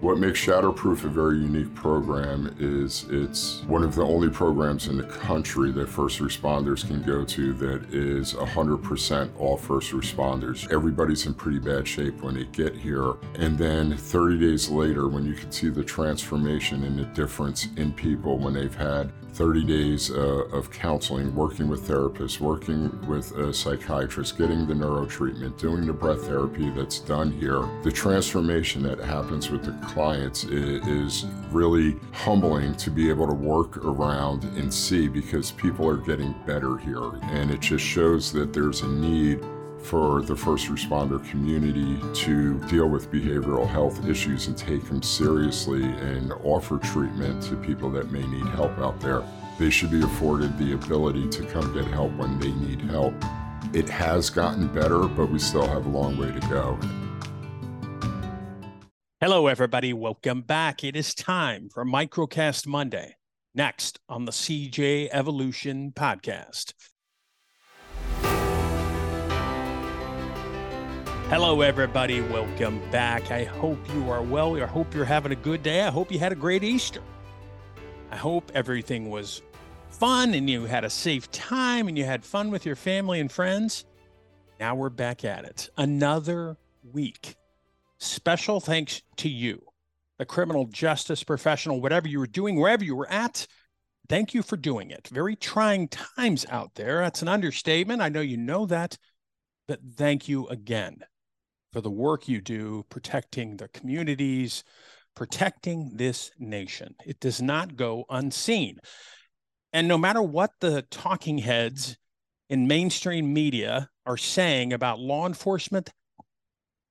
What makes Shatterproof a very unique program is it's one of the only programs in the country that first responders can go to that is 100% all first responders. Everybody's in pretty bad shape when they get here. And then 30 days later, when you can see the transformation and the difference in people when they've had 30 days uh, of counseling, working with therapists, working with a psychiatrist, getting the neuro treatment, doing the breath therapy that's done here. The transformation that happens with the clients is, really humbling to be able to work around and see because people are getting better here. And it just shows that there's a need for the first responder community to deal with behavioral health issues and take them seriously and offer treatment to people that may need help out there. They should be afforded the ability to come get help when they need help. It has gotten better, but we still have a long way to go. Hello, everybody. Welcome back. It is time for Microcast Monday, next on the CJ Evolution podcast. Hello, everybody. Welcome back. I hope you are well. I hope you're having a good day. I hope you had a great Easter. I hope everything was fun and you had a safe time and you had fun with your family and friends. Now we're back at it. Another week. Special thanks to you, the criminal justice professional, whatever you were doing, wherever you were at. Thank you for doing it. Very trying times out there. That's an understatement. I know you know that, but thank you again for the work you do protecting the communities, protecting this nation. It does not go unseen. And no matter what the talking heads in mainstream media are saying about law enforcement,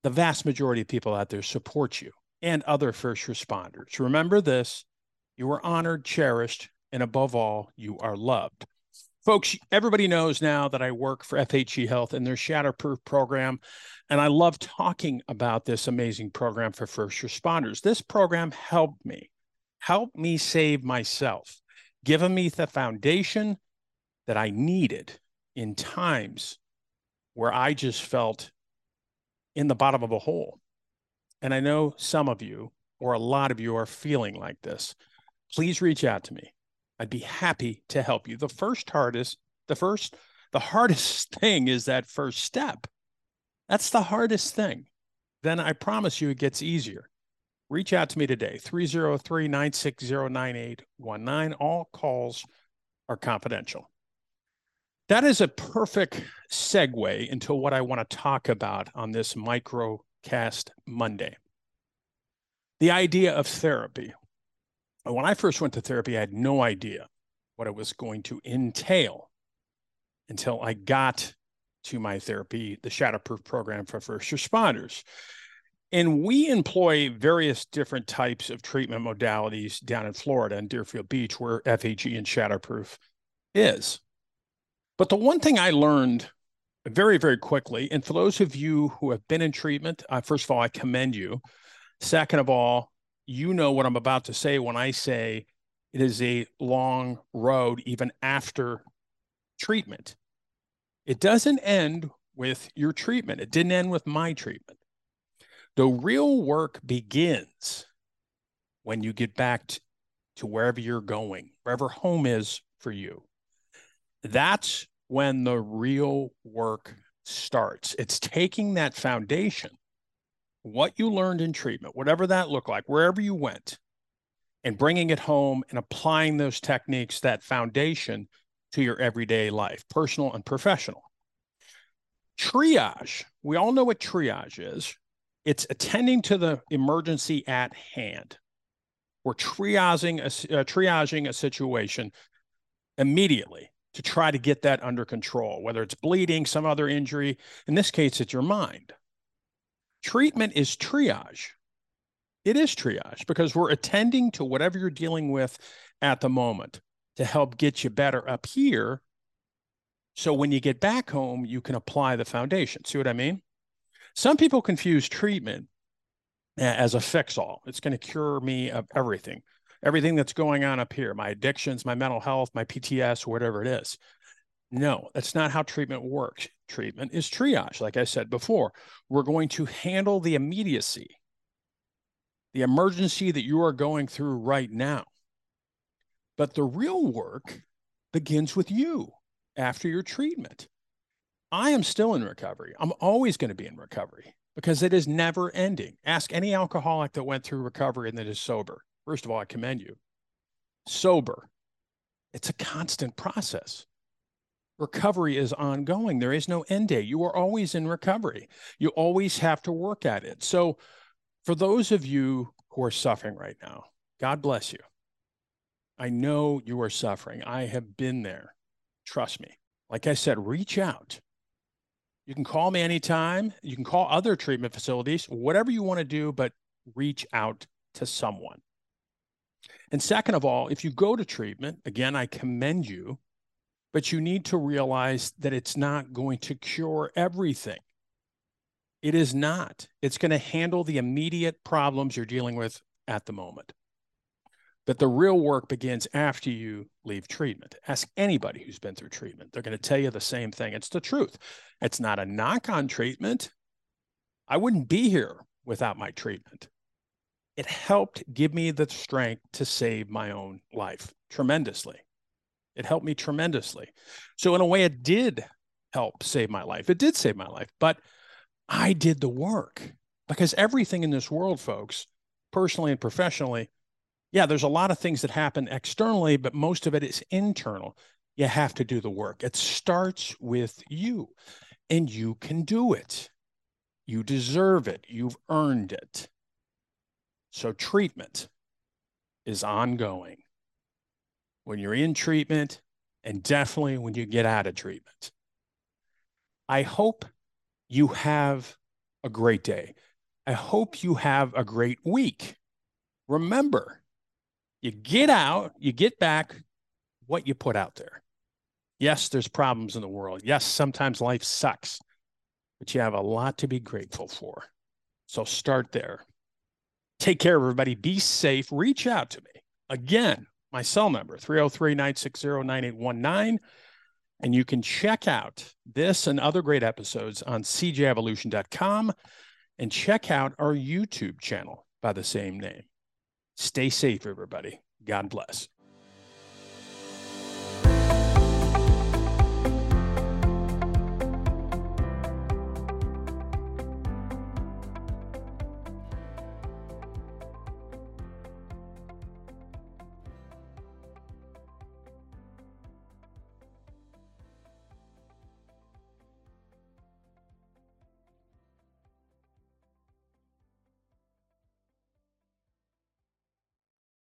the vast majority of people out there support you and other first responders. Remember this you are honored, cherished, and above all, you are loved. Folks, everybody knows now that I work for FHE Health and their Shatterproof program. And I love talking about this amazing program for first responders. This program helped me, helped me save myself, given me the foundation that I needed in times where I just felt in the bottom of a hole. And I know some of you, or a lot of you, are feeling like this. Please reach out to me. I'd be happy to help you. The first hardest, the first, the hardest thing is that first step. That's the hardest thing. Then I promise you it gets easier. Reach out to me today, 303 960 9819. All calls are confidential. That is a perfect segue into what I want to talk about on this microcast Monday. The idea of therapy when I first went to therapy, I had no idea what it was going to entail until I got to my therapy, the Shatterproof program for first responders. And we employ various different types of treatment modalities down in Florida and Deerfield Beach, where FHE and Shatterproof is. But the one thing I learned very, very quickly, and for those of you who have been in treatment, uh, first of all, I commend you. Second of all, you know what I'm about to say when I say it is a long road, even after treatment. It doesn't end with your treatment, it didn't end with my treatment. The real work begins when you get back to wherever you're going, wherever home is for you. That's when the real work starts. It's taking that foundation what you learned in treatment, whatever that looked like, wherever you went, and bringing it home and applying those techniques, that foundation to your everyday life, personal and professional. Triage, we all know what triage is. It's attending to the emergency at hand. We're triaging a, uh, triaging a situation immediately to try to get that under control, whether it's bleeding, some other injury. In this case, it's your mind. Treatment is triage. It is triage because we're attending to whatever you're dealing with at the moment to help get you better up here. So when you get back home, you can apply the foundation. See what I mean? Some people confuse treatment as a fix all. It's going to cure me of everything, everything that's going on up here, my addictions, my mental health, my PTS, whatever it is. No, that's not how treatment works. Treatment is triage. Like I said before, we're going to handle the immediacy. the emergency that you are going through right now. But the real work begins with you after your treatment. I am still in recovery. I'm always going to be in recovery because it is never ending. Ask any alcoholic that went through recovery and that is sober. First of all, I commend you. Sober, it's a constant process. Recovery is ongoing. There is no end date. You are always in recovery. You always have to work at it. So, for those of you who are suffering right now, God bless you. I know you are suffering. I have been there. Trust me. Like I said, reach out. You can call me anytime. You can call other treatment facilities, whatever you want to do, but reach out to someone. And second of all, if you go to treatment, again, I commend you, but you need to realize that it's not going to cure everything. It is not. It's going to handle the immediate problems you're dealing with at the moment. But the real work begins after you leave treatment. Ask anybody who's been through treatment. They're going to tell you the same thing. It's the truth. It's not a knock on treatment. I wouldn't be here without my treatment. It helped give me the strength to save my own life tremendously. It helped me tremendously. So, in a way, it did help save my life. It did save my life, but I did the work because everything in this world, folks, personally and professionally, yeah, there's a lot of things that happen externally, but most of it is internal. You have to do the work. It starts with you, and you can do it. You deserve it. You've earned it. So, treatment is ongoing. When you're in treatment, and definitely when you get out of treatment. I hope you have a great day. I hope you have a great week. Remember, you get out, you get back what you put out there. Yes, there's problems in the world. Yes, sometimes life sucks, but you have a lot to be grateful for. So start there. Take care, everybody. Be safe. Reach out to me. Again, my cell number 303 960 9819. And you can check out this and other great episodes on cjevolution.com and check out our YouTube channel by the same name. Stay safe, everybody. God bless.